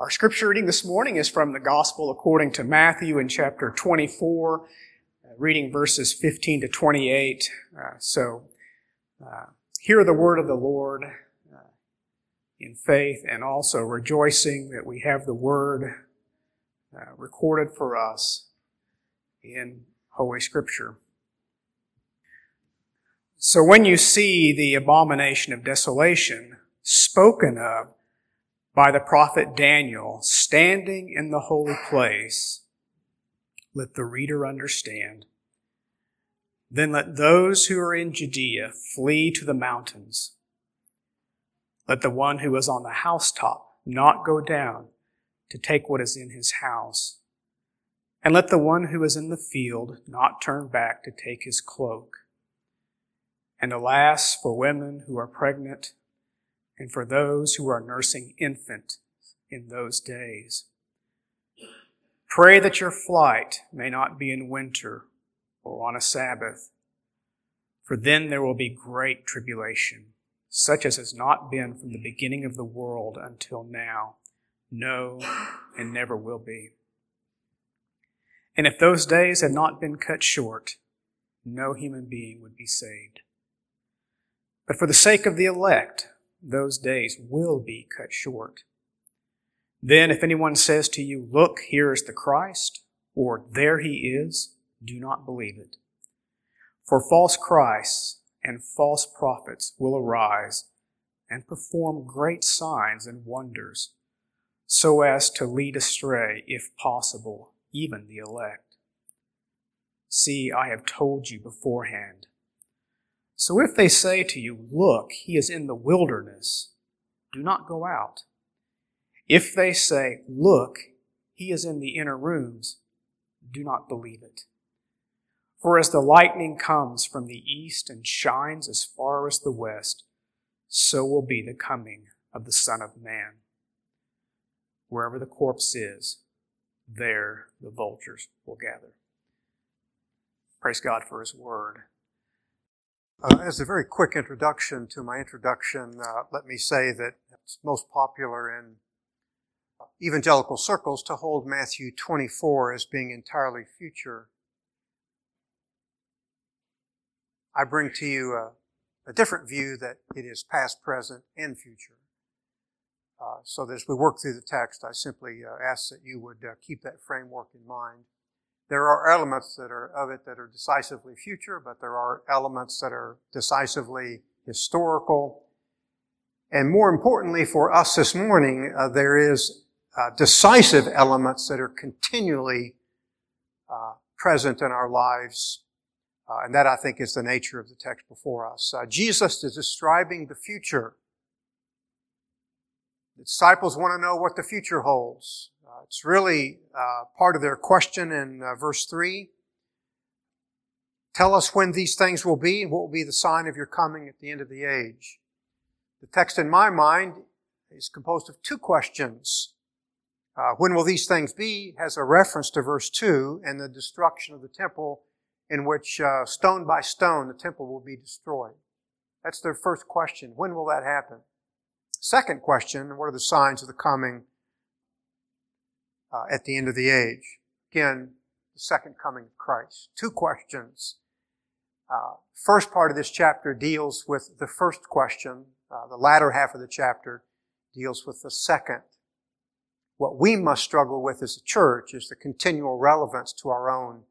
Our scripture reading this morning is from the Gospel according to Matthew in chapter 24, uh, reading verses 15 to 28. Uh, so, uh, hear the word of the Lord uh, in faith and also rejoicing that we have the word uh, recorded for us in Holy Scripture. So when you see the abomination of desolation spoken of by the prophet Daniel standing in the holy place, let the reader understand. Then let those who are in Judea flee to the mountains. Let the one who is on the housetop not go down to take what is in his house. And let the one who is in the field not turn back to take his cloak. And alas, for women who are pregnant and for those who are nursing infant in those days. Pray that your flight may not be in winter or on a Sabbath, for then there will be great tribulation, such as has not been from the beginning of the world until now, no, and never will be. And if those days had not been cut short, no human being would be saved. But for the sake of the elect, those days will be cut short. Then if anyone says to you, look, here is the Christ, or there he is, do not believe it. For false Christs and false prophets will arise and perform great signs and wonders, so as to lead astray, if possible, even the elect. See, I have told you beforehand. So if they say to you, Look, he is in the wilderness, do not go out. If they say, Look, he is in the inner rooms, do not believe it. For as the lightning comes from the east and shines as far as the west, so will be the coming of the Son of Man. Wherever the corpse is, there the vultures will gather. Praise God for His word. Uh, as a very quick introduction to my introduction, uh, let me say that it's most popular in evangelical circles to hold Matthew 24 as being entirely future. I bring to you a, a different view that it is past, present, and future. Uh, so that as we work through the text, I simply uh, ask that you would uh, keep that framework in mind. There are elements that are of it that are decisively future, but there are elements that are decisively historical. And more importantly for us this morning, uh, there is uh, decisive elements that are continually uh, present in our lives. Uh, and that I think is the nature of the text before us. Uh, Jesus is describing the future. The disciples want to know what the future holds. Uh, it's really uh, part of their question in uh, verse 3. Tell us when these things will be and what will be the sign of your coming at the end of the age. The text in my mind is composed of two questions. Uh, when will these things be has a reference to verse 2 and the destruction of the temple in which uh, stone by stone the temple will be destroyed. That's their first question. When will that happen? Second question, what are the signs of the coming uh, at the end of the age. Again, the second coming of Christ. Two questions. Uh, first part of this chapter deals with the first question. Uh, the latter half of the chapter deals with the second. What we must struggle with as a church is the continual relevance to our own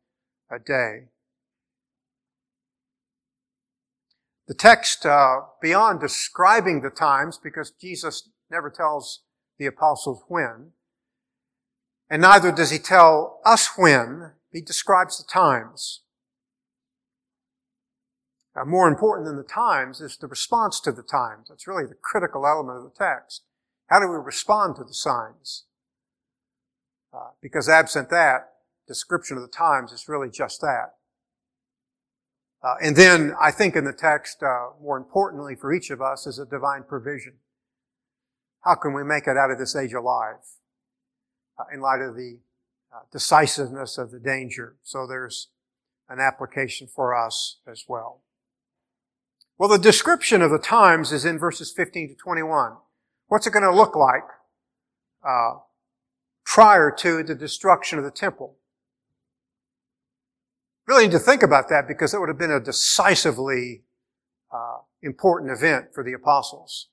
uh, day. The text, uh, beyond describing the times, because Jesus never tells the apostles when, and neither does he tell us when. He describes the times. Now, more important than the times is the response to the times. That's really the critical element of the text. How do we respond to the signs? Uh, because absent that, description of the times is really just that. Uh, and then I think in the text, uh, more importantly for each of us, is a divine provision. How can we make it out of this age alive? Uh, in light of the uh, decisiveness of the danger. So there's an application for us as well. Well, the description of the times is in verses 15 to 21. What's it going to look like? Uh, prior to the destruction of the temple. Really need to think about that because it would have been a decisively uh, important event for the apostles.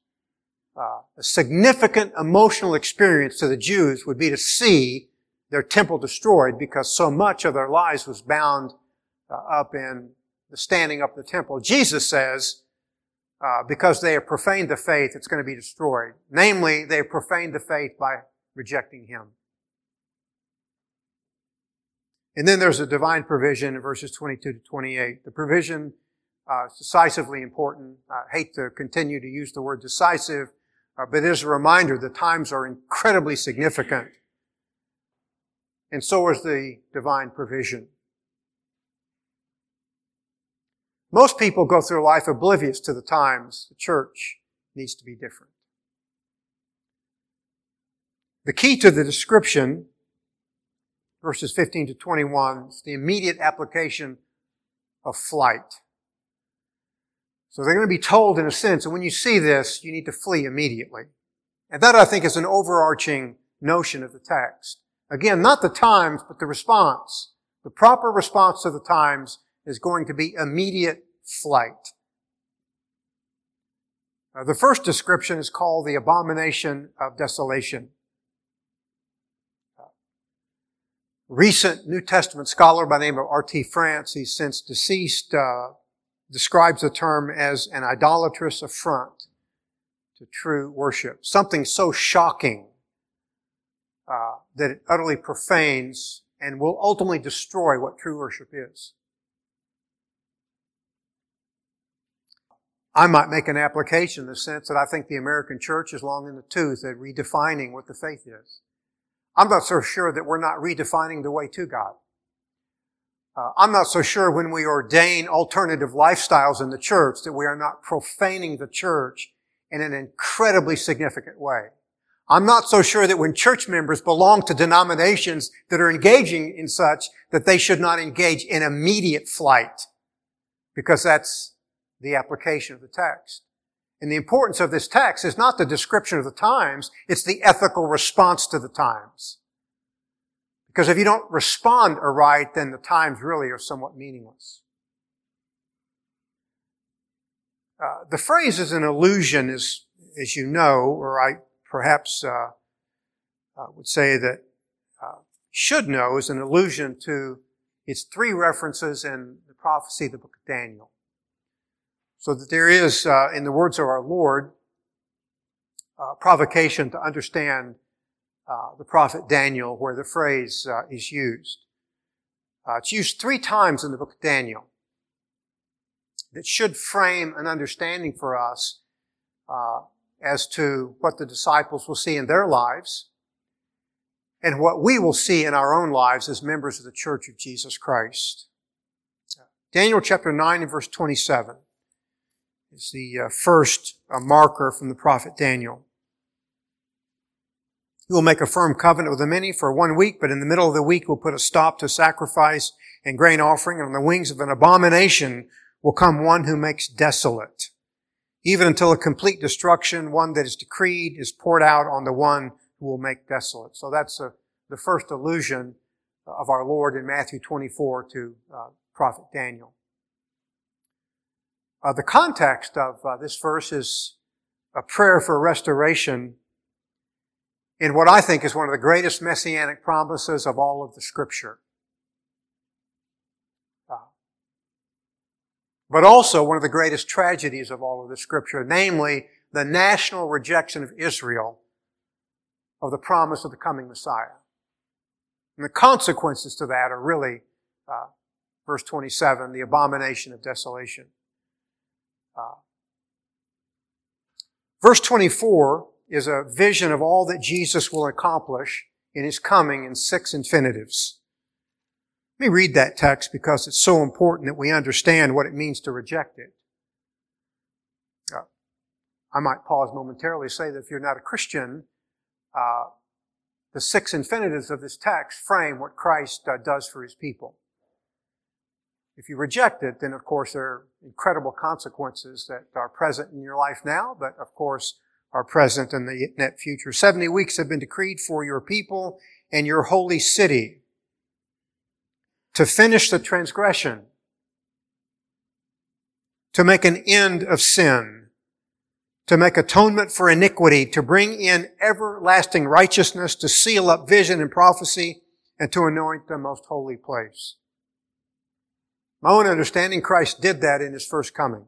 Uh, a significant emotional experience to the Jews would be to see their temple destroyed because so much of their lives was bound uh, up in the standing up the temple. Jesus says, uh, because they have profaned the faith, it's going to be destroyed. Namely, they have profaned the faith by rejecting Him. And then there's a divine provision in verses 22 to 28. The provision uh, is decisively important. I hate to continue to use the word decisive, uh, but is a reminder the times are incredibly significant. And so is the divine provision. Most people go through life oblivious to the times. The church needs to be different. The key to the description verses 15 to 21, is the immediate application of flight. So they're going to be told in a sense, and when you see this, you need to flee immediately. And that I think is an overarching notion of the text. Again, not the times, but the response. The proper response to the times is going to be immediate flight. The first description is called the abomination of desolation. recent New Testament scholar by the name of R.T. France, he's since deceased, uh, describes the term as an idolatrous affront to true worship. Something so shocking uh, that it utterly profanes and will ultimately destroy what true worship is. I might make an application in the sense that I think the American church is long in the tooth at redefining what the faith is. I'm not so sure that we're not redefining the way to God. Uh, I'm not so sure when we ordain alternative lifestyles in the church that we are not profaning the church in an incredibly significant way. I'm not so sure that when church members belong to denominations that are engaging in such that they should not engage in immediate flight because that's the application of the text. And the importance of this text is not the description of the times, it's the ethical response to the times. Because if you don't respond aright, then the times really are somewhat meaningless. Uh, the phrase is an allusion, as, as you know, or I perhaps uh, uh, would say that uh, should know, is an allusion to its three references in the prophecy of the book of Daniel. So that there is, uh, in the words of our Lord, uh, provocation to understand uh, the prophet Daniel where the phrase uh, is used. Uh, it's used three times in the book of Daniel. That should frame an understanding for us uh, as to what the disciples will see in their lives and what we will see in our own lives as members of the Church of Jesus Christ. Daniel chapter 9 and verse 27 is the uh, first marker from the prophet Daniel. He will make a firm covenant with the many for one week, but in the middle of the week will put a stop to sacrifice and grain offering, and on the wings of an abomination will come one who makes desolate. Even until a complete destruction, one that is decreed, is poured out on the one who will make desolate. So that's a, the first allusion of our Lord in Matthew 24 to uh, prophet Daniel. Uh, the context of uh, this verse is a prayer for restoration in what I think is one of the greatest messianic promises of all of the scripture. Uh, but also one of the greatest tragedies of all of the scripture, namely the national rejection of Israel of the promise of the coming Messiah. And the consequences to that are really, uh, verse 27, the abomination of desolation. Uh, verse 24 is a vision of all that Jesus will accomplish in his coming in six infinitives. Let me read that text because it's so important that we understand what it means to reject it. Uh, I might pause momentarily to say that if you're not a Christian, uh, the six infinitives of this text frame what Christ uh, does for his people. If you reject it, then of course there are incredible consequences that are present in your life now, but of course our present and the net future. 70 weeks have been decreed for your people and your holy city to finish the transgression, to make an end of sin, to make atonement for iniquity, to bring in everlasting righteousness, to seal up vision and prophecy, and to anoint the most holy place. My own understanding, Christ did that in his first coming.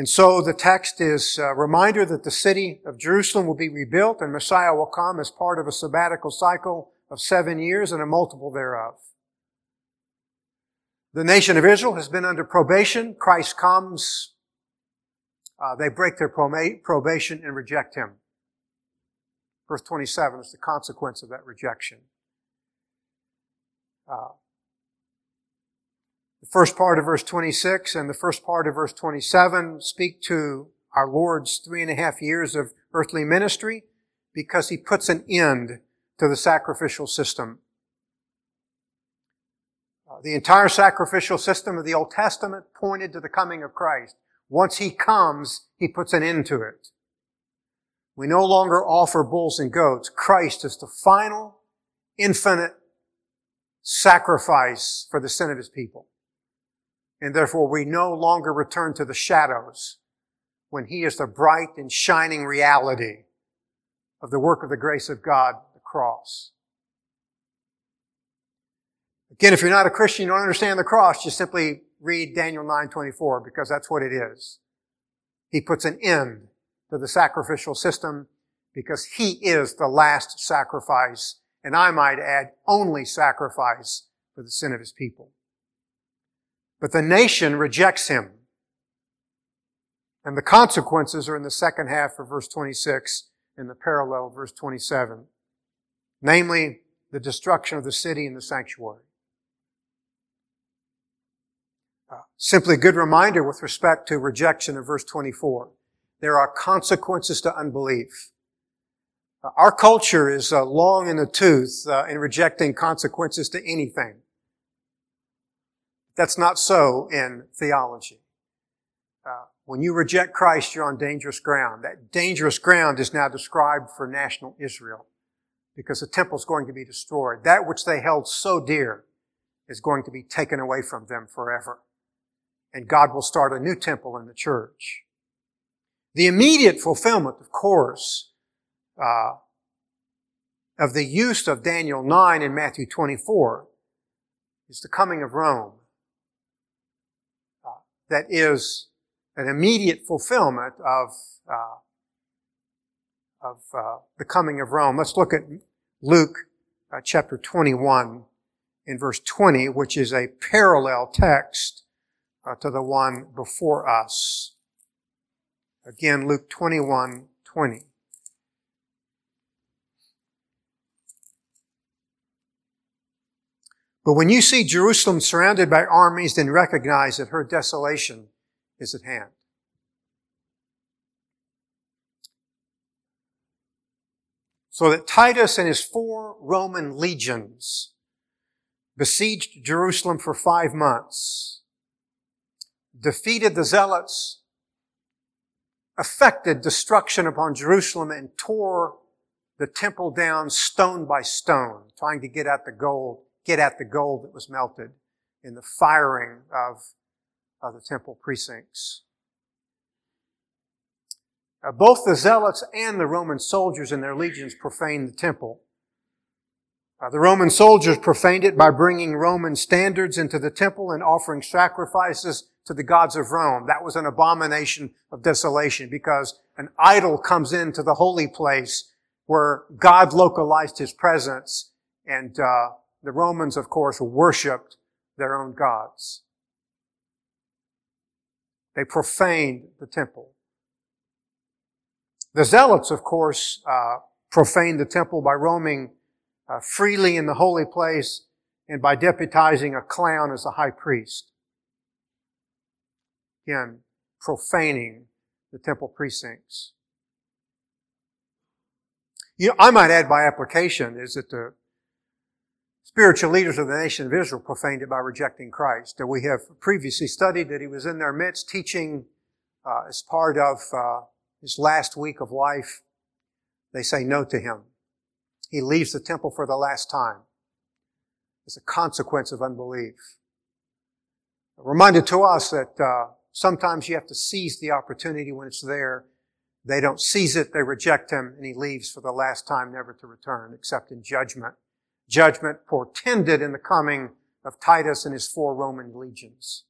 And so the text is a reminder that the city of Jerusalem will be rebuilt and Messiah will come as part of a sabbatical cycle of seven years and a multiple thereof. The nation of Israel has been under probation. Christ comes. Uh, they break their probation and reject him. Verse 27 is the consequence of that rejection. Uh, first part of verse 26 and the first part of verse 27 speak to our Lord's three and a half years of earthly ministry because he puts an end to the sacrificial system. Uh, the entire sacrificial system of the Old Testament pointed to the coming of Christ. Once he comes, he puts an end to it. We no longer offer bulls and goats. Christ is the final, infinite sacrifice for the sin of his people. And therefore we no longer return to the shadows when he is the bright and shining reality of the work of the grace of God, the cross. Again, if you're not a Christian, you don't understand the cross, just simply read Daniel 9:24 because that's what it is. He puts an end to the sacrificial system because he is the last sacrifice, and I might add, only sacrifice for the sin of his people. But the nation rejects him. And the consequences are in the second half of verse 26 in the parallel verse 27. Namely, the destruction of the city and the sanctuary. Uh, simply a good reminder with respect to rejection of verse 24. There are consequences to unbelief. Uh, our culture is uh, long in the tooth uh, in rejecting consequences to anything. That's not so in theology. Uh, when you reject Christ, you're on dangerous ground. That dangerous ground is now described for national Israel because the temple is going to be destroyed. That which they held so dear is going to be taken away from them forever. And God will start a new temple in the church. The immediate fulfillment, of course, uh, of the use of Daniel 9 and Matthew 24 is the coming of Rome that is an immediate fulfillment of, uh, of uh, the coming of Rome. Let's look at Luke uh, chapter 21 in verse 20, which is a parallel text uh, to the one before us. Again, Luke 21, 20. But when you see Jerusalem surrounded by armies, then recognize that her desolation is at hand. So that Titus and his four Roman legions besieged Jerusalem for five months, defeated the zealots, effected destruction upon Jerusalem, and tore the temple down stone by stone, trying to get at the gold get at the gold that was melted in the firing of, of the temple precincts. Uh, both the zealots and the Roman soldiers and their legions profaned the temple. Uh, the Roman soldiers profaned it by bringing Roman standards into the temple and offering sacrifices to the gods of Rome. That was an abomination of desolation because an idol comes into the holy place where God localized his presence and uh, the Romans, of course, worshiped their own gods. They profaned the temple. The Zealots, of course, uh, profaned the temple by roaming uh, freely in the holy place and by deputizing a clown as a high priest. Again, profaning the temple precincts. You know, I might add by application is that the spiritual leaders of the nation of Israel profaned it by rejecting Christ. And we have previously studied that he was in their midst teaching uh, as part of uh, his last week of life, they say no to him. He leaves the temple for the last time as a consequence of unbelief. Reminded to us that uh, sometimes you have to seize the opportunity when it's there. They don't seize it, they reject him, and he leaves for the last time never to return except in judgment. Judgment portended in the coming of Titus and his four Roman legions.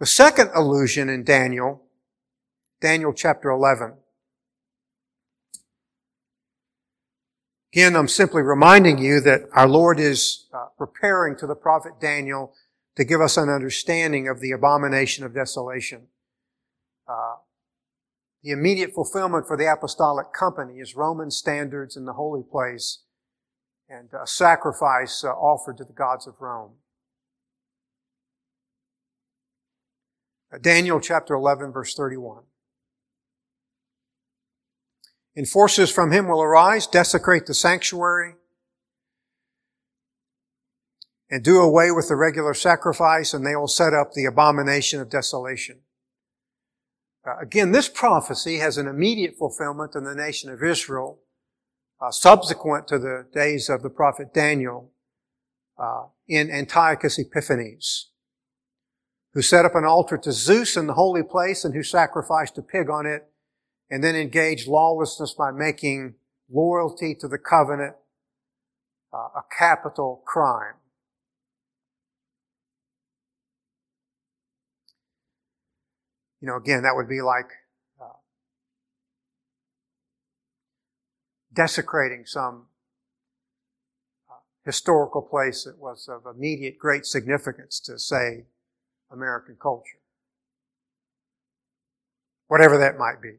The second allusion in Daniel, Daniel chapter 11. Again, I'm simply reminding you that our Lord is uh, preparing to the prophet Daniel to give us an understanding of the abomination of desolation. Uh, the immediate fulfillment for the apostolic company is Roman standards in the holy place and a sacrifice uh, offered to the gods of Rome. Uh, Daniel chapter 11 verse 31. And forces from him will arise, desecrate the sanctuary, and do away with the regular sacrifice, and they will set up the abomination of desolation. Uh, again, this prophecy has an immediate fulfillment in the nation of Israel, uh, subsequent to the days of the prophet Daniel, uh, in Antiochus Epiphanes, who set up an altar to Zeus in the holy place and who sacrificed a pig on it, and then engaged lawlessness by making loyalty to the covenant uh, a capital crime. You know, again, that would be like uh, desecrating some uh, historical place that was of immediate great significance to, say, American culture. Whatever that might be.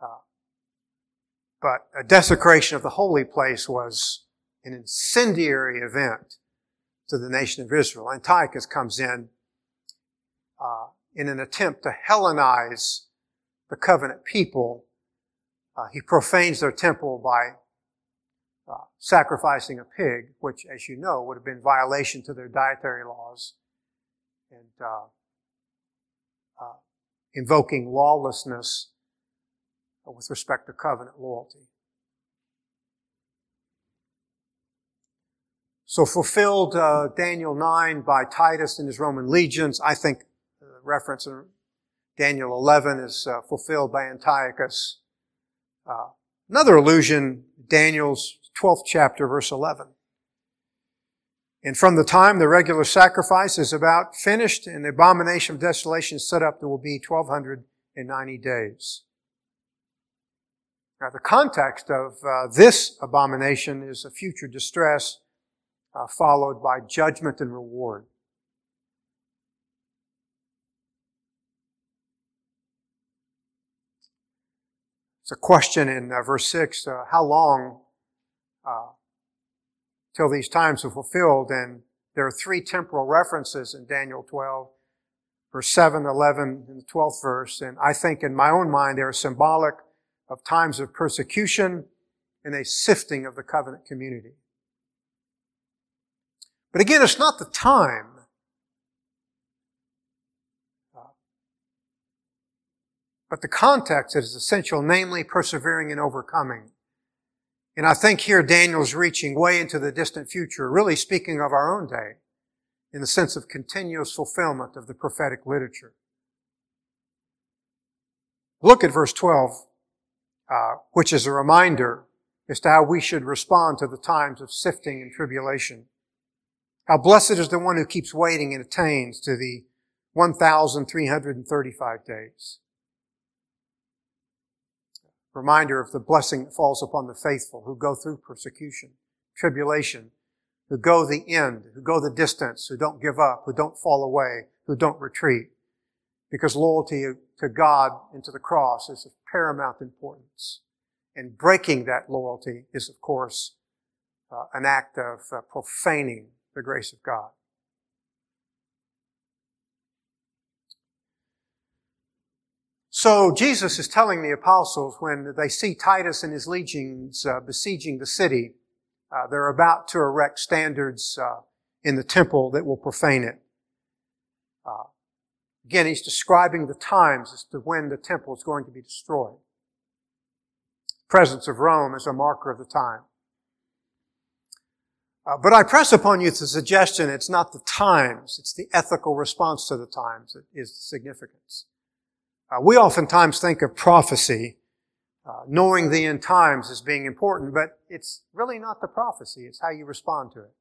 Uh, but a desecration of the holy place was an incendiary event to the nation of Israel. Antiochus comes in uh, in an attempt to Hellenize the covenant people. Uh, he profanes their temple by uh, sacrificing a pig, which, as you know, would have been violation to their dietary laws, and uh, uh, invoking lawlessness with respect to covenant loyalty. So fulfilled uh, Daniel 9 by Titus and his Roman legions. I think the reference in Daniel 11 is uh, fulfilled by Antiochus. Uh, another allusion, Daniel's 12th chapter, verse 11. And from the time the regular sacrifice is about finished and the abomination of desolation is set up, there will be 1290 days. Now, the context of uh, this abomination is a future distress uh, followed by judgment and reward. It's a question in uh, verse 6 uh, how long uh, till these times are fulfilled? And there are three temporal references in Daniel 12, verse 7, 11, and the 12th verse. And I think in my own mind they are symbolic of times of persecution and a sifting of the covenant community. But again, it's not the time but the context is essential, namely persevering and overcoming. And I think here Daniel's reaching way into the distant future, really speaking of our own day, in the sense of continuous fulfillment of the prophetic literature. Look at verse 12, uh, which is a reminder as to how we should respond to the times of sifting and tribulation. How blessed is the one who keeps waiting and attains to the 1,335 days. Reminder of the blessing that falls upon the faithful who go through persecution, tribulation, who go the end, who go the distance, who don't give up, who don't fall away, who don't retreat. Because loyalty to God and to the cross is of paramount importance. And breaking that loyalty is, of course, uh, an act of uh, profaning the grace of God. So Jesus is telling the apostles when they see Titus and his legions uh, besieging the city, uh, they're about to erect standards uh, in the temple that will profane it. Uh, Again, he's describing the times as to when the temple is going to be destroyed. Presence of Rome is a marker of the time. Uh, but I press upon you the suggestion it's not the times, it's the ethical response to the times that is the significance. Uh, we oftentimes think of prophecy, uh, knowing the end times as being important, but it's really not the prophecy, it's how you respond to it.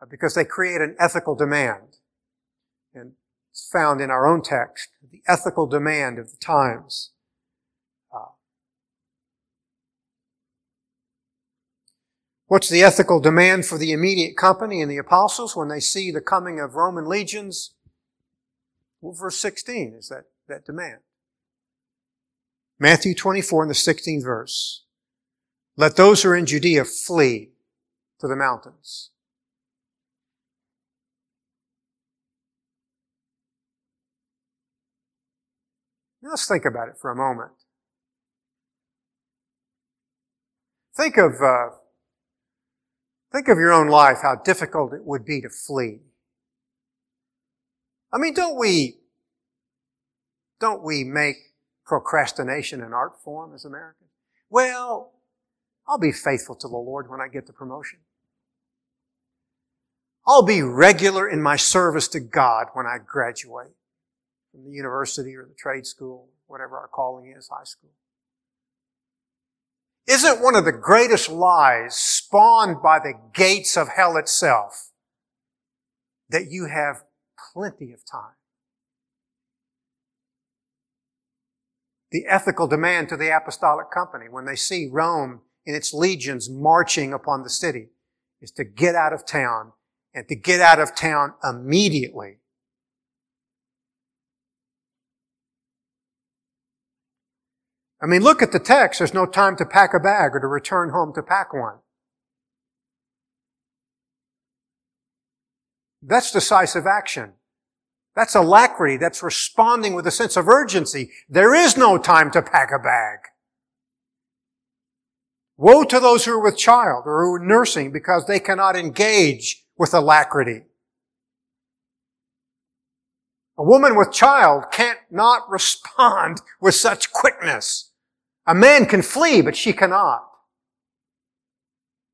Uh, because they create an ethical demand. And it's found in our own text, the ethical demand of the times. What's the ethical demand for the immediate company and the apostles when they see the coming of Roman legions? Well, verse 16 is that, that demand. Matthew 24 in the 16th verse. Let those who are in Judea flee to the mountains. Now let's think about it for a moment. Think of uh, Think of your own life, how difficult it would be to flee. I mean, don't we, don't we make procrastination an art form as Americans? Well, I'll be faithful to the Lord when I get the promotion. I'll be regular in my service to God when I graduate from the university or the trade school, whatever our calling is, high school. Isn't one of the greatest lies spawned by the gates of hell itself that you have plenty of time? The ethical demand to the apostolic company when they see Rome and its legions marching upon the city is to get out of town and to get out of town immediately I mean, look at the text. There's no time to pack a bag or to return home to pack one. That's decisive action. That's alacrity. That's responding with a sense of urgency. There is no time to pack a bag. Woe to those who are with child or who are nursing because they cannot engage with alacrity. A woman with child can't not respond with such quickness. A man can flee, but she cannot.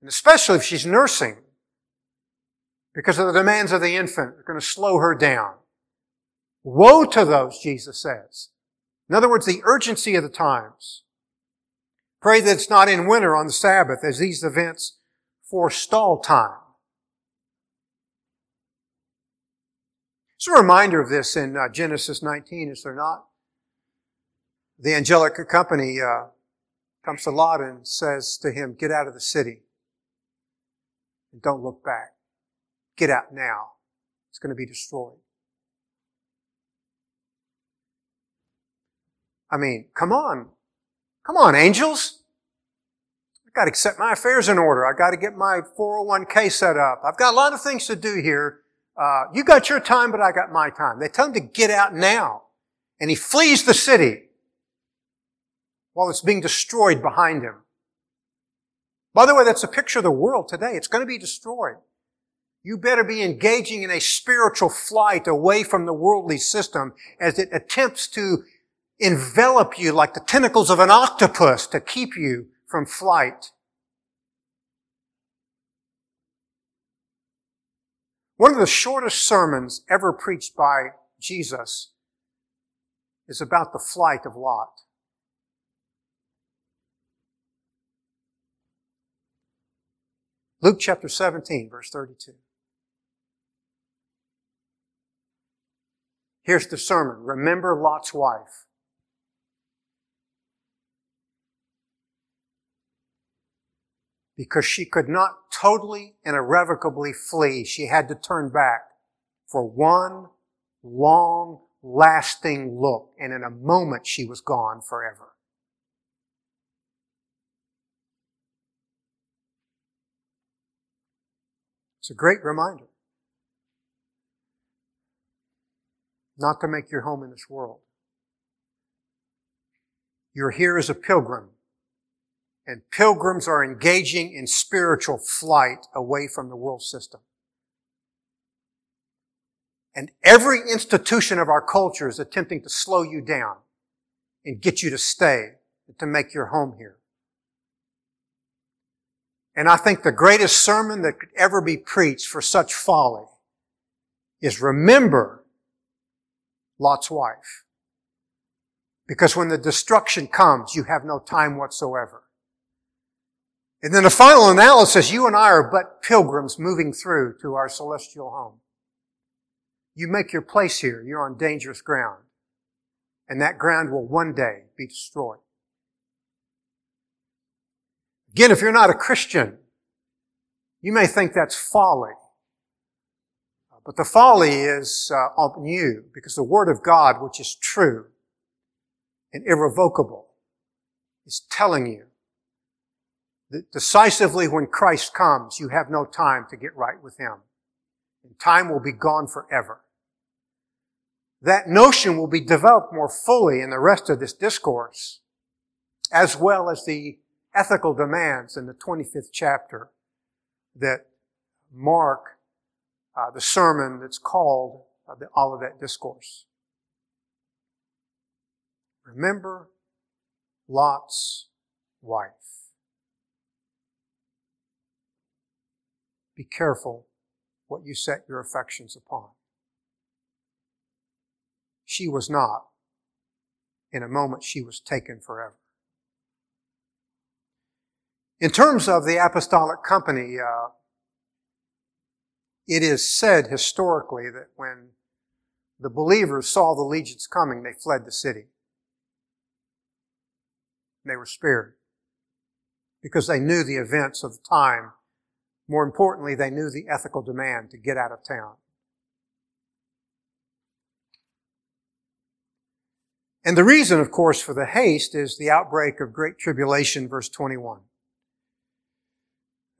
And especially if she's nursing, because of the demands of the infant, are going to slow her down. Woe to those, Jesus says. In other words, the urgency of the times. Pray that it's not in winter on the Sabbath as these events forestall time. It's a reminder of this in uh, Genesis 19, is there not? the angelic company uh, comes to Lot and says to him, Get out of the city and don't look back. Get out now. It's going to be destroyed. I mean, come on. Come on, angels. I've got to set my affairs in order. I've got to get my 401k set up. I've got a lot of things to do here. Uh, you got your time, but I got my time. They tell him to get out now. And he flees the city while it's being destroyed behind him. By the way, that's a picture of the world today. It's going to be destroyed. You better be engaging in a spiritual flight away from the worldly system as it attempts to envelop you like the tentacles of an octopus to keep you from flight. One of the shortest sermons ever preached by Jesus is about the flight of Lot. Luke chapter 17, verse 32. Here's the sermon. Remember Lot's wife. Because she could not totally and irrevocably flee, she had to turn back for one long, lasting look, and in a moment she was gone forever. It's a great reminder not to make your home in this world. You're here as a pilgrim, and pilgrims are engaging in spiritual flight away from the world system. And every institution of our culture is attempting to slow you down and get you to stay, to make your home here. And I think the greatest sermon that could ever be preached for such folly is remember Lot's wife. Because when the destruction comes, you have no time whatsoever. And then the final analysis, you and I are but pilgrims moving through to our celestial home. You make your place here, you're on dangerous ground. And that ground will one day be destroyed. Again, if you're not a Christian, you may think that's folly. But the folly is uh, on you because the Word of God, which is true and irrevocable, is telling you decisively when Christ comes, you have no time to get right with Him. And time will be gone forever. That notion will be developed more fully in the rest of this discourse, as well as the ethical demands in the 25th chapter that mark uh, the sermon that's called uh, the Olivet Discourse. Remember Lot's wife. Be careful what you set your affections upon. She was not. In a moment, she was taken forever. In terms of the apostolic company, uh, it is said historically that when the believers saw the legions coming, they fled the city. They were spared because they knew the events of the time. More importantly, they knew the ethical demand to get out of town. And the reason, of course, for the haste is the outbreak of great tribulation, verse 21.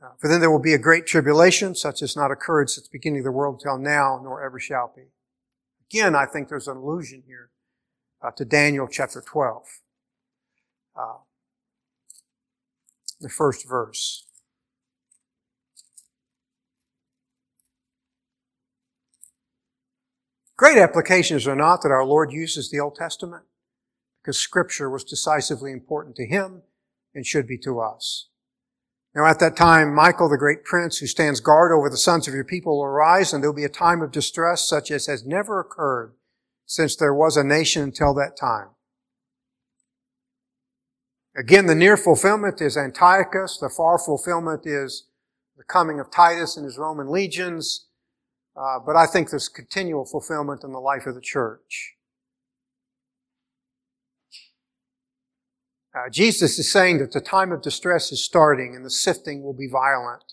Uh, for then there will be a great tribulation, such as not occurred since the beginning of the world till now, nor ever shall be. Again, I think there's an allusion here uh, to Daniel chapter 12. Uh, the first verse. Great applications are not that our Lord uses the Old Testament because Scripture was decisively important to Him and should be to us. Now at that time, Michael, the great prince who stands guard over the sons of your people will arise and there will be a time of distress such as has never occurred since there was a nation until that time. Again, the near fulfillment is Antiochus. The far fulfillment is the coming of Titus and his Roman legions. Uh, but I think there's continual fulfillment in the life of the church. Uh, Jesus is saying that the time of distress is starting and the sifting will be violent.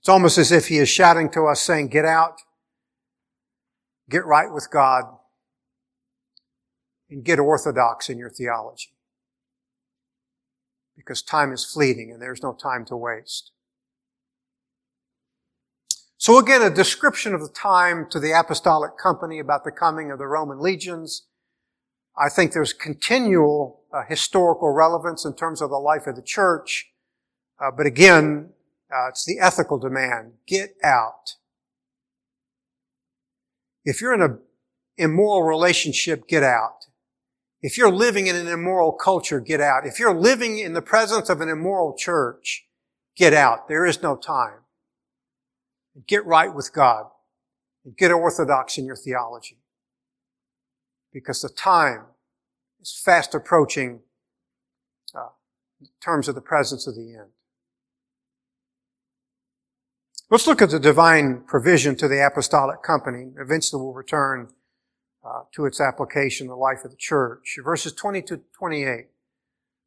It's almost as if he is shouting to us saying, get out, get right with God, and get orthodox in your theology. Because time is fleeting and there's no time to waste. So again, a description of the time to the apostolic company about the coming of the Roman legions I think there's continual uh, historical relevance in terms of the life of the church. Uh, but again, uh, it's the ethical demand. Get out. If you're in an immoral relationship, get out. If you're living in an immoral culture, get out. If you're living in the presence of an immoral church, get out. There is no time. Get right with God. Get orthodox in your theology because the time is fast approaching uh, in terms of the presence of the end. Let's look at the divine provision to the apostolic company. Eventually we'll return uh, to its application in the life of the church. Verses 20 to 28.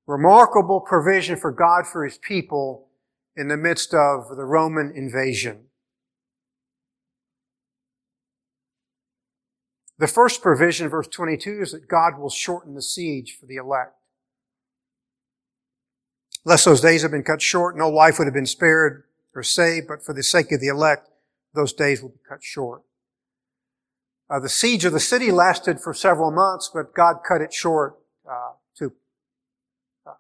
Remarkable provision for God for His people in the midst of the Roman invasion. The first provision, verse 22, is that God will shorten the siege for the elect. Lest those days have been cut short, no life would have been spared or saved, but for the sake of the elect, those days will be cut short. Uh, the siege of the city lasted for several months, but God cut it short uh, to uh,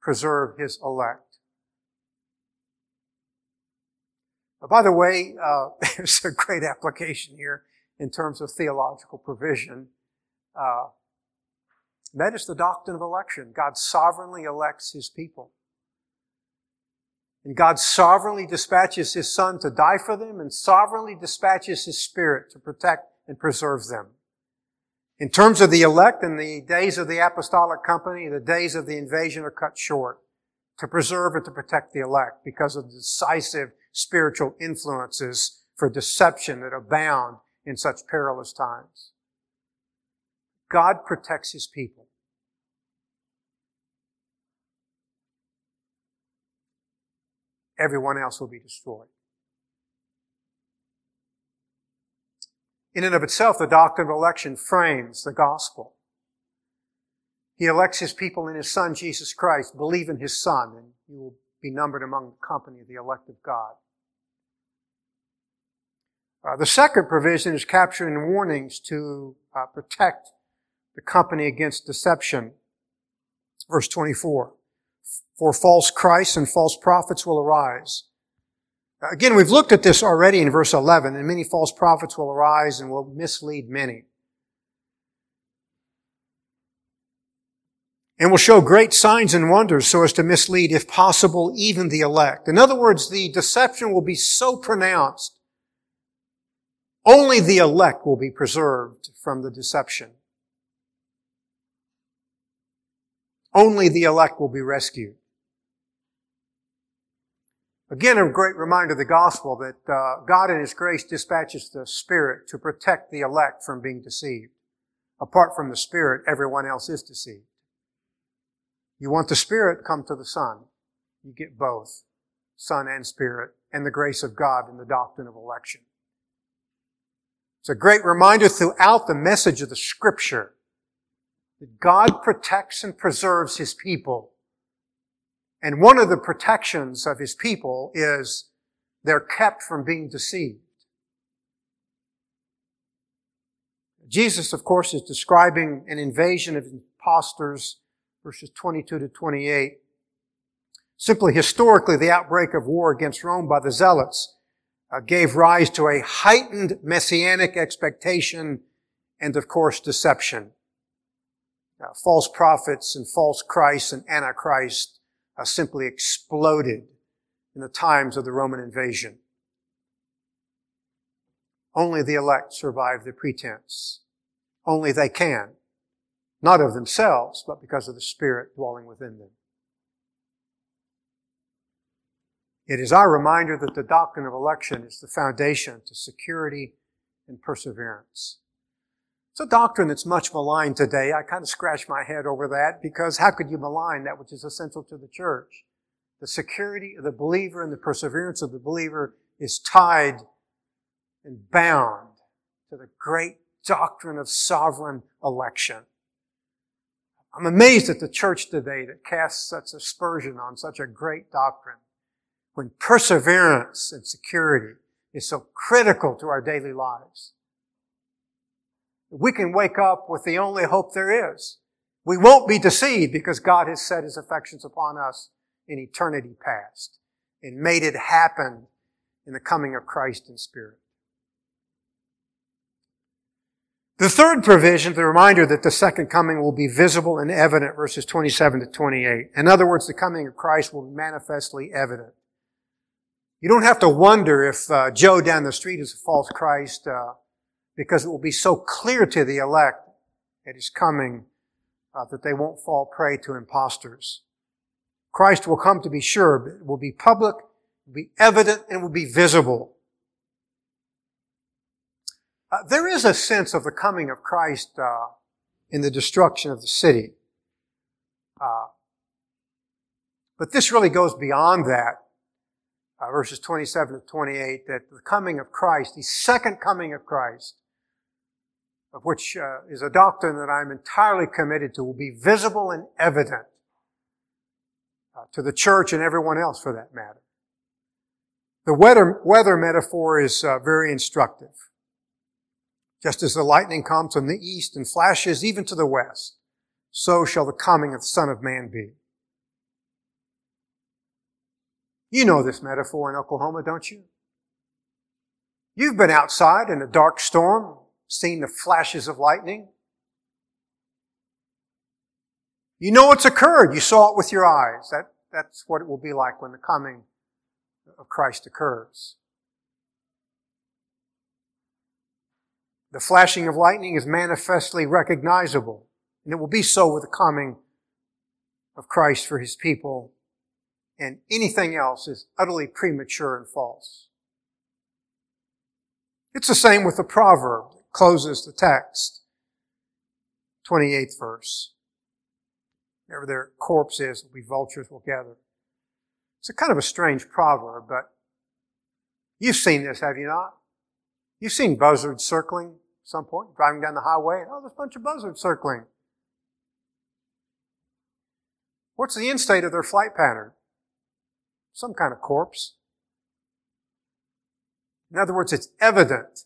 preserve His elect. By the way, uh, there's a great application here in terms of theological provision. Uh, that is the doctrine of election. God sovereignly elects His people. And God sovereignly dispatches His Son to die for them and sovereignly dispatches His Spirit to protect and preserve them. In terms of the elect and the days of the apostolic company, the days of the invasion are cut short to preserve and to protect the elect because of the decisive spiritual influences for deception that abound in such perilous times. God protects His people. Everyone else will be destroyed. In and of itself, the doctrine of election frames the gospel. He elects his people in his son, Jesus Christ. Believe in his son, and you will be numbered among the company of the elect of God. Uh, the second provision is capturing warnings to uh, protect the company against deception. Verse 24. For false Christs and false prophets will arise Again, we've looked at this already in verse 11, and many false prophets will arise and will mislead many. And will show great signs and wonders so as to mislead, if possible, even the elect. In other words, the deception will be so pronounced, only the elect will be preserved from the deception. Only the elect will be rescued. Again, a great reminder of the gospel that uh, God in His grace dispatches the Spirit to protect the elect from being deceived. Apart from the Spirit, everyone else is deceived. You want the Spirit, come to the Son. You get both, Son and Spirit, and the grace of God in the doctrine of election. It's a great reminder throughout the message of the Scripture that God protects and preserves His people and one of the protections of his people is they're kept from being deceived. Jesus, of course, is describing an invasion of impostors, verses 22 to 28. Simply historically, the outbreak of war against Rome by the Zealots uh, gave rise to a heightened messianic expectation and, of course, deception. Uh, false prophets and false Christs and antichrist uh, simply exploded in the times of the Roman invasion. Only the elect survive the pretense. Only they can. Not of themselves, but because of the Spirit dwelling within them. It is our reminder that the doctrine of election is the foundation to security and perseverance. It's a doctrine that's much maligned today. I kind of scratch my head over that because how could you malign that which is essential to the church? The security of the believer and the perseverance of the believer is tied and bound to the great doctrine of sovereign election. I'm amazed at the church today that casts such aspersion on such a great doctrine when perseverance and security is so critical to our daily lives we can wake up with the only hope there is. We won't be deceived because God has set his affections upon us in eternity past and made it happen in the coming of Christ in spirit. The third provision, the reminder that the second coming will be visible and evident, verses 27 to 28. In other words, the coming of Christ will be manifestly evident. You don't have to wonder if uh, Joe down the street is a false Christ. Uh, because it will be so clear to the elect at his coming uh, that they won't fall prey to impostors. Christ will come to be sure, but it will be public, it will be evident, and it will be visible. Uh, there is a sense of the coming of Christ uh, in the destruction of the city. Uh, but this really goes beyond that. Uh, verses 27 to 28, that the coming of Christ, the second coming of Christ, of which uh, is a doctrine that I'm entirely committed to, will be visible and evident uh, to the church and everyone else for that matter. The weather, weather metaphor is uh, very instructive. Just as the lightning comes from the east and flashes even to the west, so shall the coming of the Son of Man be. You know this metaphor in Oklahoma, don't you? You've been outside in a dark storm, seen the flashes of lightning. You know what's occurred. You saw it with your eyes. That, that's what it will be like when the coming of Christ occurs. The flashing of lightning is manifestly recognizable, and it will be so with the coming of Christ for his people, and anything else is utterly premature and false. It's the same with the proverb that closes the text. 28th verse. Wherever their corpse is, be vultures will gather. It's a kind of a strange proverb, but you've seen this, have you not? You've seen buzzards circling at some point, driving down the highway, and oh, there's a bunch of buzzards circling. What's the end state of their flight pattern? Some kind of corpse. In other words, it's evident.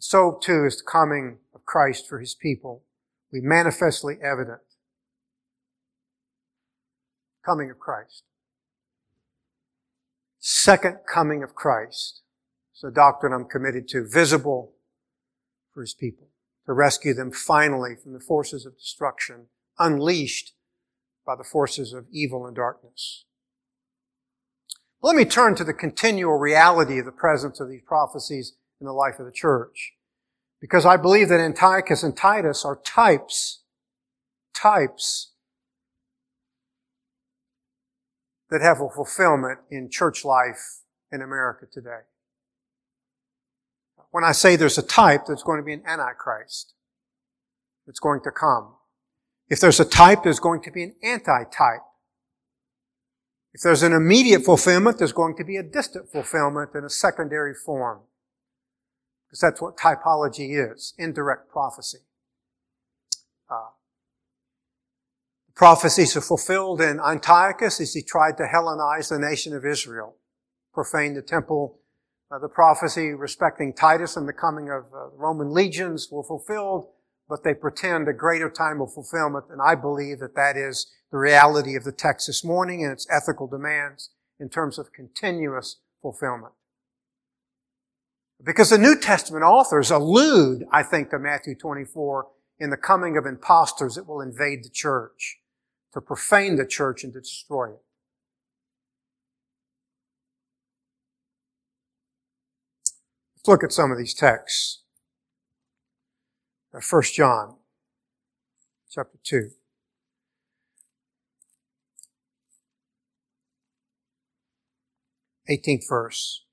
So too is the coming of Christ for his people. We manifestly evident. Coming of Christ. Second coming of Christ. It's a doctrine I'm committed to, visible for his people, to rescue them finally from the forces of destruction unleashed by the forces of evil and darkness. Let me turn to the continual reality of the presence of these prophecies in the life of the church. Because I believe that Antiochus and Titus are types, types that have a fulfillment in church life in America today. When I say there's a type, there's going to be an antichrist that's going to come. If there's a type, there's going to be an anti-type. If there's an immediate fulfillment, there's going to be a distant fulfillment in a secondary form. Because that's what typology is, indirect prophecy. Uh, prophecies are fulfilled in Antiochus as he tried to Hellenize the nation of Israel, profane the temple. Uh, the prophecy respecting Titus and the coming of uh, Roman legions were fulfilled but they pretend a greater time of fulfillment, and I believe that that is the reality of the text this morning and its ethical demands in terms of continuous fulfillment. Because the New Testament authors allude, I think, to Matthew 24 in the coming of impostors that will invade the church, to profane the church and to destroy it. Let's look at some of these texts. 1 John chapter 2. Eighteenth verse.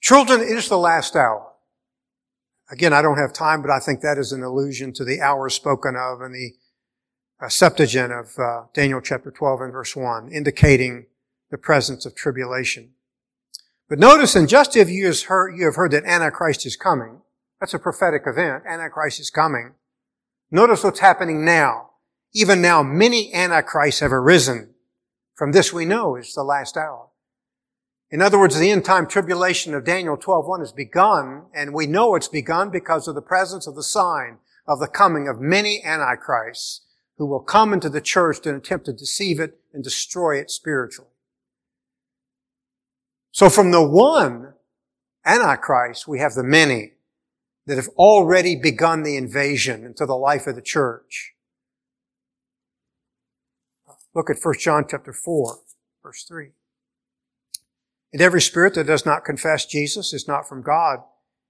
Children, it is the last hour. Again, I don't have time, but I think that is an allusion to the hour spoken of in the uh, Septuagint of uh, Daniel chapter 12 and verse 1, indicating the presence of tribulation. But notice, and just if you heard, you have heard that Antichrist is coming, that's a prophetic event. Antichrist is coming. Notice what's happening now. Even now, many antichrists have arisen. From this we know is the last hour. In other words, the end time tribulation of Daniel 12.1 has begun, and we know it's begun because of the presence of the sign of the coming of many antichrists who will come into the church to attempt to deceive it and destroy it spiritually. So from the one antichrist, we have the many that have already begun the invasion into the life of the church. Look at 1 John chapter 4, verse 3. And every spirit that does not confess Jesus is not from God.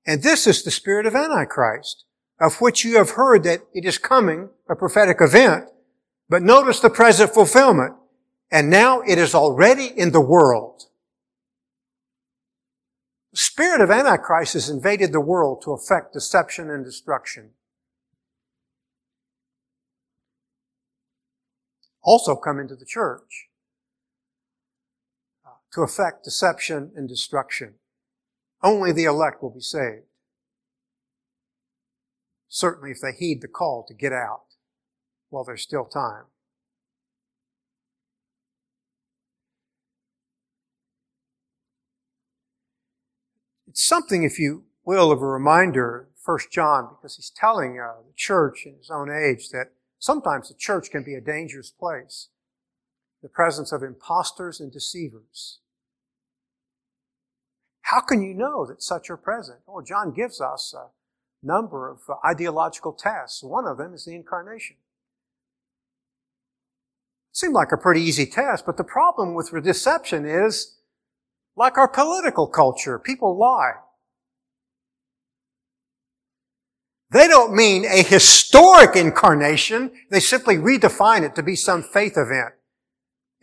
And this is the spirit of Antichrist, of which you have heard that it is coming, a prophetic event. But notice the present fulfillment. And now it is already in the world. The spirit of Antichrist has invaded the world to effect deception and destruction. Also come into the church uh, to effect deception and destruction. Only the elect will be saved. Certainly if they heed the call to get out while there's still time. It's something, if you will, of a reminder, First John, because he's telling uh, the church in his own age that sometimes the church can be a dangerous place. The presence of impostors and deceivers. How can you know that such are present? Well, John gives us a number of ideological tests. One of them is the incarnation. It seemed like a pretty easy test, but the problem with deception is, like our political culture, people lie. They don't mean a historic incarnation. They simply redefine it to be some faith event.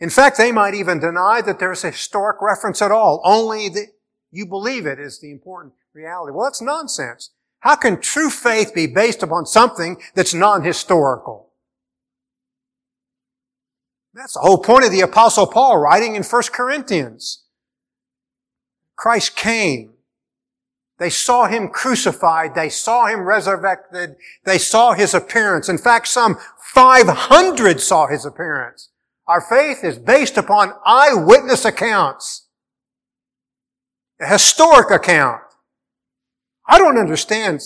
In fact, they might even deny that there's a historic reference at all. Only that you believe it is the important reality. Well, that's nonsense. How can true faith be based upon something that's non-historical? That's the whole point of the apostle Paul writing in 1 Corinthians. Christ came they saw him crucified. They saw him resurrected. They saw his appearance. In fact, some 500 saw his appearance. Our faith is based upon eyewitness accounts. A historic account. I don't understand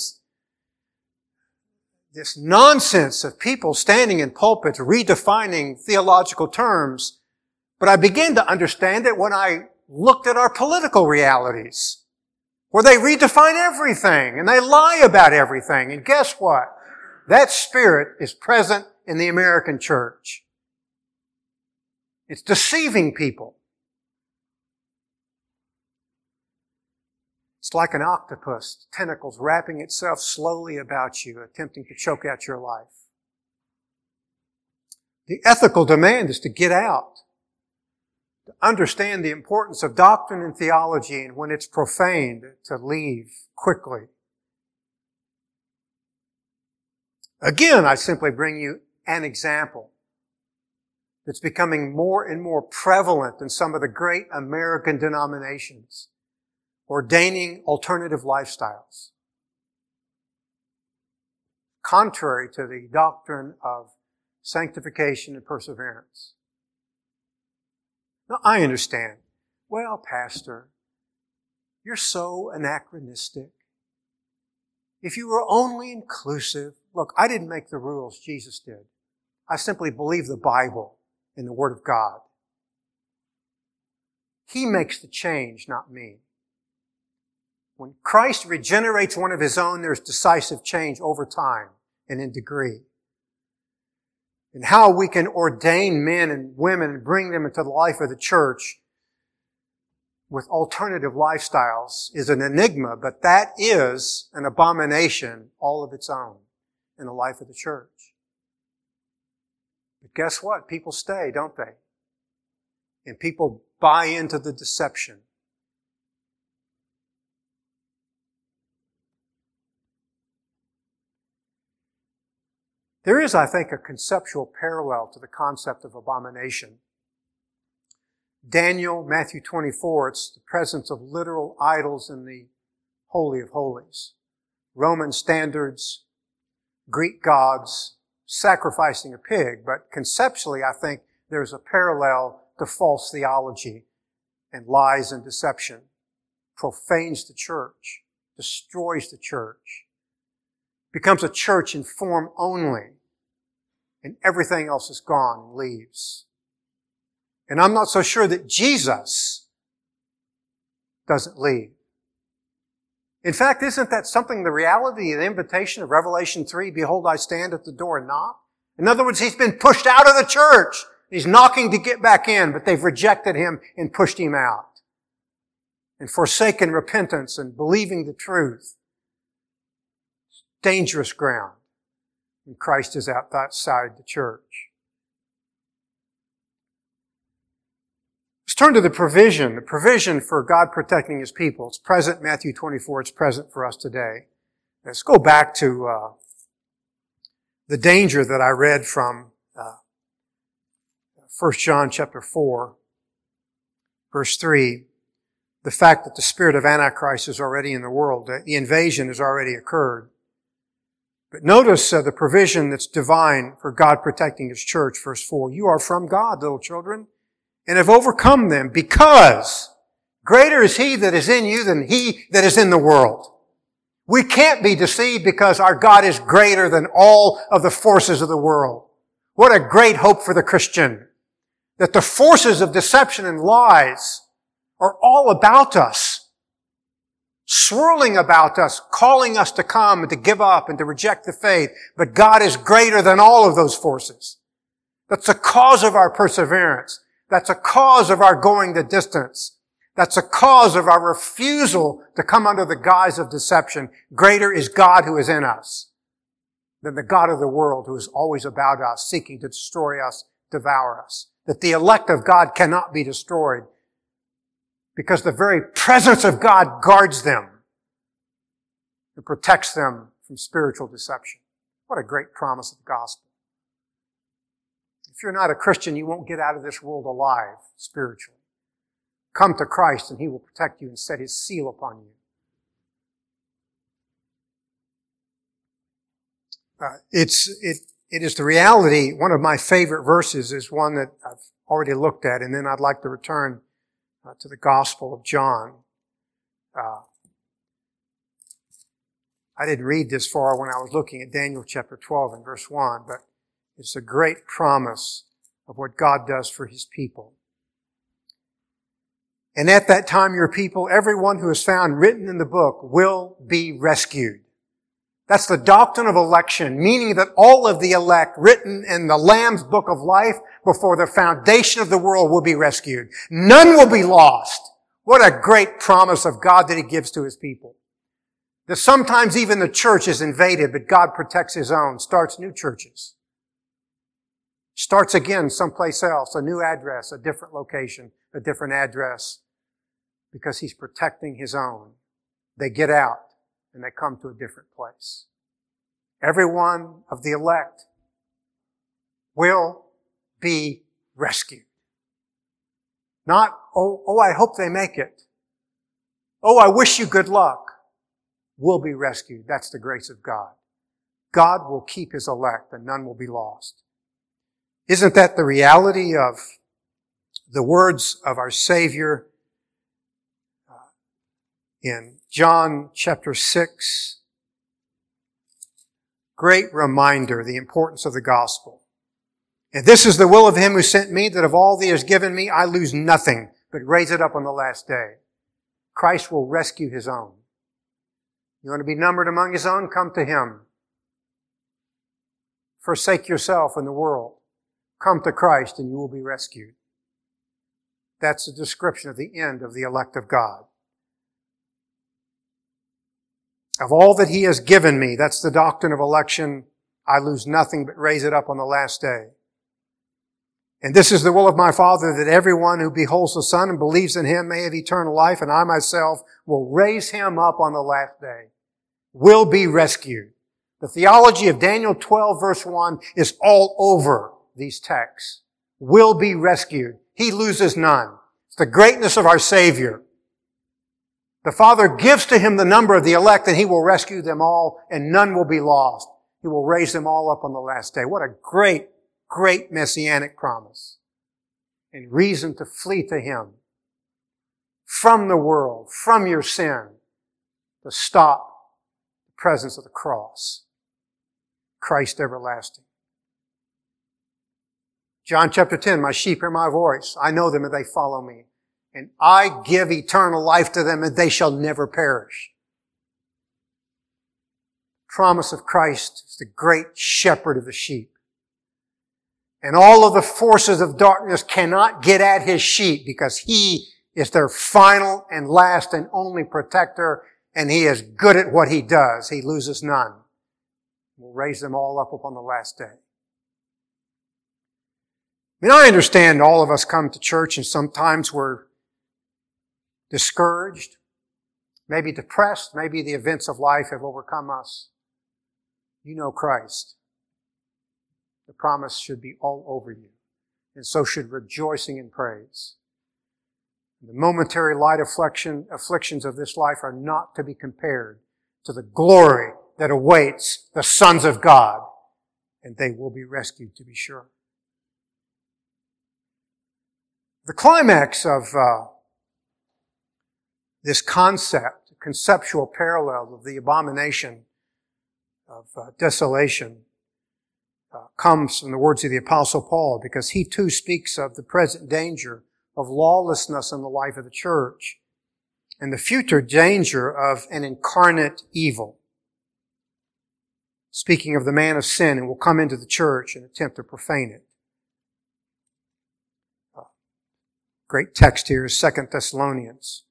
this nonsense of people standing in pulpits redefining theological terms, but I begin to understand it when I looked at our political realities where they redefine everything and they lie about everything. And guess what? That spirit is present in the American church. It's deceiving people. It's like an octopus, tentacles wrapping itself slowly about you, attempting to choke out your life. The ethical demand is to get out to understand the importance of doctrine and theology and when it's profaned, to leave quickly. Again, I simply bring you an example that's becoming more and more prevalent in some of the great American denominations, ordaining alternative lifestyles. Contrary to the doctrine of sanctification and perseverance. Now, I understand. Well, Pastor, you're so anachronistic. If you were only inclusive, look, I didn't make the rules, Jesus did. I simply believe the Bible and the Word of God. He makes the change, not me. When Christ regenerates one of His own, there's decisive change over time and in degree and how we can ordain men and women and bring them into the life of the church with alternative lifestyles is an enigma, but that is an abomination all of its own in the life of the church. But guess what? People stay, don't they? And people buy into the deception. There is, I think, a conceptual parallel to the concept of abomination. Daniel, Matthew 24, it's the presence of literal idols in the Holy of Holies. Roman standards, Greek gods, sacrificing a pig, but conceptually, I think there's a parallel to false theology and lies and deception, profanes the church, destroys the church, becomes a church in form only, and everything else is gone and leaves. And I'm not so sure that Jesus doesn't leave. In fact, isn't that something the reality, the invitation of Revelation 3, behold, I stand at the door and knock? In other words, he's been pushed out of the church. He's knocking to get back in, but they've rejected him and pushed him out. And forsaken repentance and believing the truth dangerous ground when Christ is outside the church. Let's turn to the provision, the provision for God protecting His people. It's present Matthew 24. It's present for us today. Let's go back to uh, the danger that I read from uh, 1 John chapter 4, verse 3. The fact that the spirit of Antichrist is already in the world, the invasion has already occurred. But notice uh, the provision that's divine for God protecting His church. Verse 4, you are from God, little children, and have overcome them because greater is He that is in you than He that is in the world. We can't be deceived because our God is greater than all of the forces of the world. What a great hope for the Christian. That the forces of deception and lies are all about us. Swirling about us, calling us to come and to give up and to reject the faith. But God is greater than all of those forces. That's the cause of our perseverance. That's a cause of our going the distance. That's a cause of our refusal to come under the guise of deception. Greater is God who is in us than the God of the world who is always about us, seeking to destroy us, devour us. That the elect of God cannot be destroyed because the very presence of God guards them and protects them from spiritual deception. What a great promise of the gospel. If you're not a Christian, you won't get out of this world alive spiritually. Come to Christ and He will protect you and set His seal upon you. Uh, it's, it, it is the reality. One of my favorite verses is one that I've already looked at, and then I'd like to return uh, to the Gospel of John. Uh, I didn't read this far when I was looking at Daniel chapter 12 and verse 1, but it's a great promise of what God does for His people. And at that time, your people, everyone who is found written in the book will be rescued. That's the doctrine of election, meaning that all of the elect written in the Lamb's book of life before the foundation of the world will be rescued. None will be lost. What a great promise of God that He gives to His people. That sometimes even the church is invaded, but God protects His own, starts new churches. Starts again someplace else, a new address, a different location, a different address, because He's protecting His own. They get out and they come to a different place. Every one of the elect will be rescued. Not, oh, oh, I hope they make it. Oh, I wish you good luck. Will be rescued. That's the grace of God. God will keep his elect and none will be lost. Isn't that the reality of the words of our Savior uh, in John chapter 6. Great reminder, the importance of the gospel. And this is the will of him who sent me, that of all that he has given me, I lose nothing, but raise it up on the last day. Christ will rescue his own. You want to be numbered among his own? Come to him. Forsake yourself and the world. Come to Christ and you will be rescued. That's a description of the end of the elect of God. Of all that he has given me, that's the doctrine of election, I lose nothing but raise it up on the last day. And this is the will of my Father that everyone who beholds the Son and believes in him may have eternal life, and I myself will raise him up on the last day. Will be rescued. The theology of Daniel 12 verse 1 is all over these texts. Will be rescued. He loses none. It's the greatness of our Savior. The Father gives to him the number of the elect and he will rescue them all and none will be lost. He will raise them all up on the last day. What a great, great messianic promise. And reason to flee to him from the world, from your sin, to stop the presence of the cross. Christ everlasting. John chapter 10, my sheep hear my voice. I know them and they follow me and I give eternal life to them and they shall never perish. Promise of Christ is the great shepherd of the sheep. And all of the forces of darkness cannot get at his sheep because he is their final and last and only protector and he is good at what he does. He loses none. We'll raise them all up upon the last day. I mean, I understand all of us come to church and sometimes we're discouraged, maybe depressed, maybe the events of life have overcome us. You know Christ. The promise should be all over you. And so should rejoicing in praise. The momentary light affliction, afflictions of this life are not to be compared to the glory that awaits the sons of God. And they will be rescued to be sure. The climax of uh, this concept, conceptual parallel of the abomination of uh, desolation uh, comes from the words of the apostle Paul because he too speaks of the present danger of lawlessness in the life of the church. and the future danger of an incarnate evil. Speaking of the man of sin who will come into the church and attempt to profane it. Uh, great text here is 2 Thessalonians,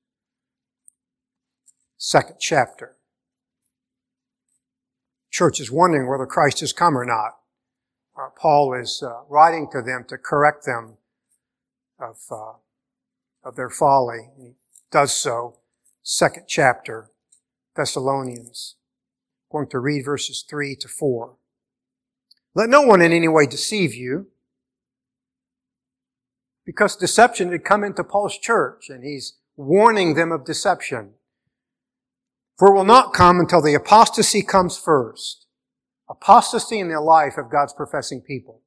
second chapter. Church is wondering whether Christ has come or not. Uh, Paul is uh, writing to them to correct them of, uh, of their folly. He does so second chapter, Thessalonians. I'm going to read verses 3 to 4. Let no one in any way deceive you, because deception had come into Paul's church, and he's warning them of deception. For it will not come until the apostasy comes first. Apostasy in the life of God's professing people.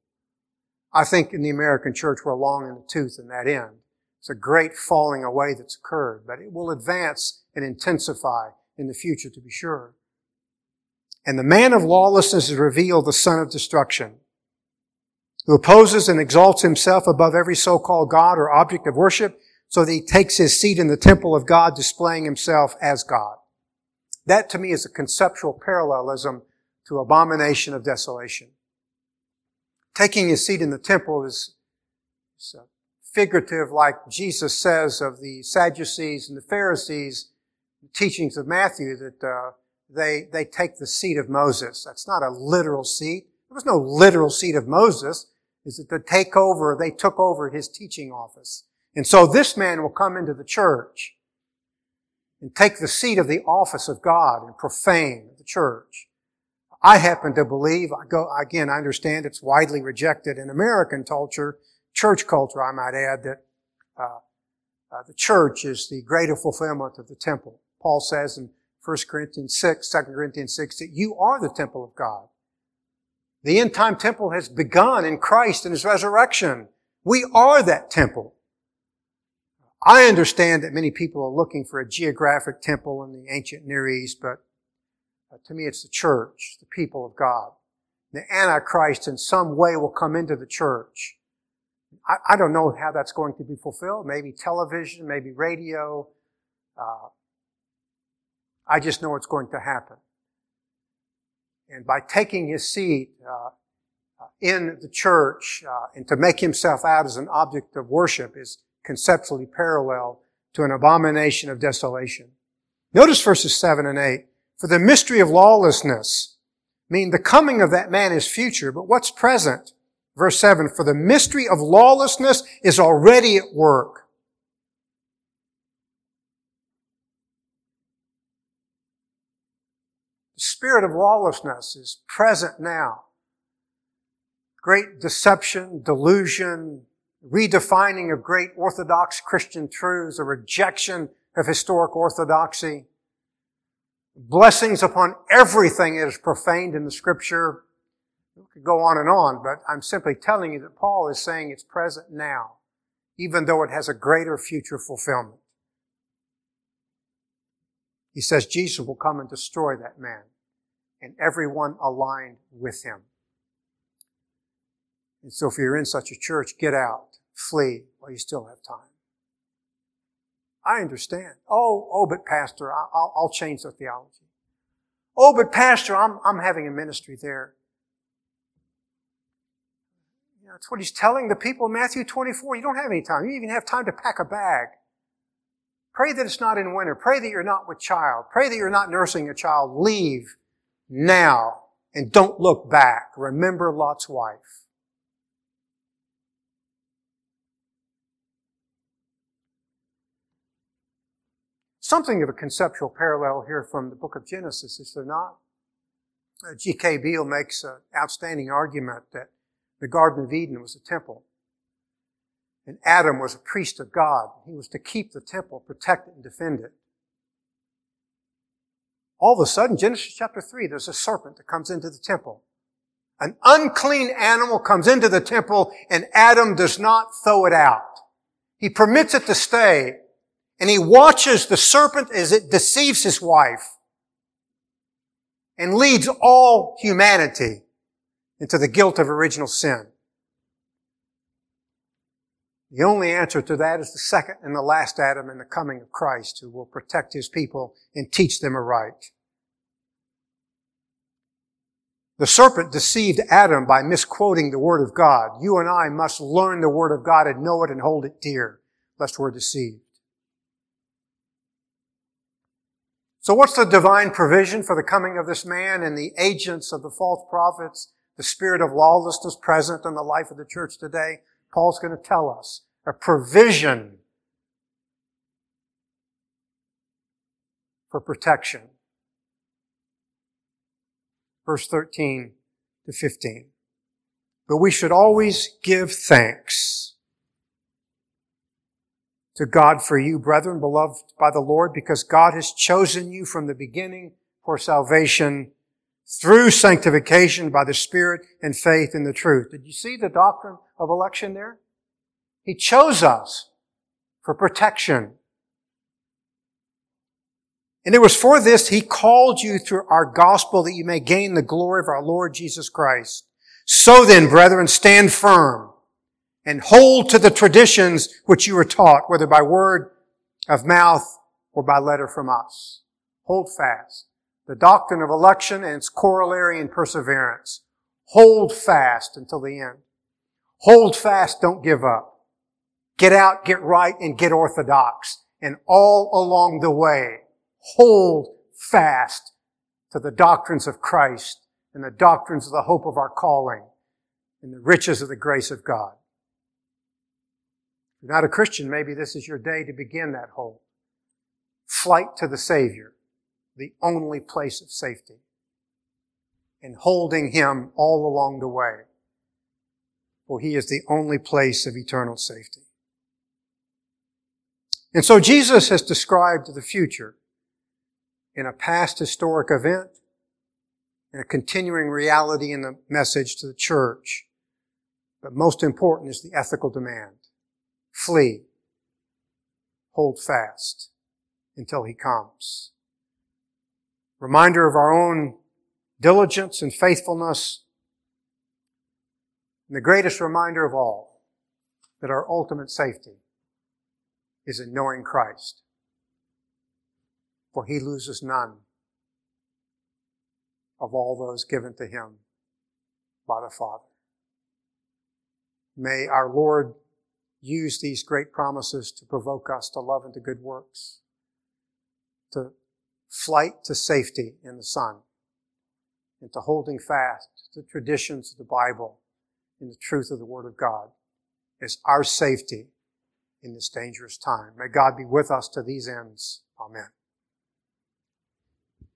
I think in the American church we're long in the tooth in that end. It's a great falling away that's occurred, but it will advance and intensify in the future to be sure. And the man of lawlessness is revealed, the son of destruction, who opposes and exalts himself above every so-called God or object of worship, so that he takes his seat in the temple of God, displaying himself as God. That to me is a conceptual parallelism to abomination of desolation. Taking his seat in the temple is, is figurative, like Jesus says of the Sadducees and the Pharisees, the teachings of Matthew, that uh, they, they take the seat of Moses. That's not a literal seat. There was no literal seat of Moses. Is it the takeover? They took over his teaching office. And so this man will come into the church and take the seat of the office of God and profane the church. I happen to believe, I go, again, I understand it's widely rejected in American culture, church culture, I might add, that uh, uh, the church is the greater fulfillment of the temple. Paul says in 1 Corinthians 6, 2 Corinthians 6, that you are the temple of God. The end time temple has begun in Christ and His resurrection. We are that temple. I understand that many people are looking for a geographic temple in the ancient Near East, but uh, to me it's the church, the people of God. The Antichrist in some way will come into the church I, I don't know how that's going to be fulfilled. Maybe television, maybe radio. Uh, I just know it's going to happen. And by taking his seat uh, uh, in the church uh, and to make himself out as an object of worship is conceptually parallel to an abomination of desolation. Notice verses 7 and 8. For the mystery of lawlessness, mean the coming of that man is future, but what's present? Verse 7, for the mystery of lawlessness is already at work. The spirit of lawlessness is present now. Great deception, delusion, redefining of great orthodox Christian truths, a rejection of historic orthodoxy, blessings upon everything that is profaned in the scripture, we could go on and on, but I'm simply telling you that Paul is saying it's present now, even though it has a greater future fulfillment. He says Jesus will come and destroy that man and everyone aligned with him. And so if you're in such a church, get out, flee while you still have time. I understand. Oh, oh, but pastor, I'll, I'll change the theology. Oh, but pastor, I'm, I'm having a ministry there. That's what he's telling the people in Matthew 24. You don't have any time. You even have time to pack a bag. Pray that it's not in winter. Pray that you're not with child. Pray that you're not nursing a child. Leave now and don't look back. Remember Lot's wife. Something of a conceptual parallel here from the book of Genesis, is there not? Uh, G.K. Beale makes an outstanding argument that the Garden of Eden was a temple. And Adam was a priest of God. He was to keep the temple, protect it, and defend it. All of a sudden, Genesis chapter 3, there's a serpent that comes into the temple. An unclean animal comes into the temple and Adam does not throw it out. He permits it to stay and he watches the serpent as it deceives his wife and leads all humanity into the guilt of original sin. The only answer to that is the second and the last Adam in the coming of Christ who will protect his people and teach them aright. The serpent deceived Adam by misquoting the Word of God. You and I must learn the Word of God and know it and hold it dear, lest we're deceived. So what's the divine provision for the coming of this man and the agents of the false prophets, the spirit of lawlessness present in the life of the church today? Paul's going to tell us a provision for protection. Verse 13 to 15. But we should always give thanks to God for you, brethren, beloved by the Lord, because God has chosen you from the beginning for salvation through sanctification by the Spirit and faith in the truth. Did you see the doctrine of election there? He chose us for protection. And it was for this He called you through our gospel that you may gain the glory of our Lord Jesus Christ. So then, brethren, stand firm and hold to the traditions which you were taught, whether by word of mouth or by letter from us. Hold fast. The doctrine of election and its corollary and perseverance. Hold fast until the end. Hold fast, don't give up. Get out, get right, and get orthodox. And all along the way, hold fast to the doctrines of Christ and the doctrines of the hope of our calling and the riches of the grace of God. If you're not a Christian, maybe this is your day to begin that whole flight to the Savior, the only place of safety, and holding Him all along the way, for He is the only place of eternal safety. And so Jesus has described the future in a past historic event and a continuing reality in the message to the church. But most important is the ethical demand. Flee. Hold fast until he comes. Reminder of our own diligence and faithfulness. And the greatest reminder of all, that our ultimate safety is in knowing Christ. For he loses none of all those given to him by the Father. May our Lord use these great promises to provoke us to love and to good works, to flight to safety in the son, and to holding fast to the traditions of the Bible and the truth of the Word of God is our safety in this dangerous time. May God be with us to these ends. Amen.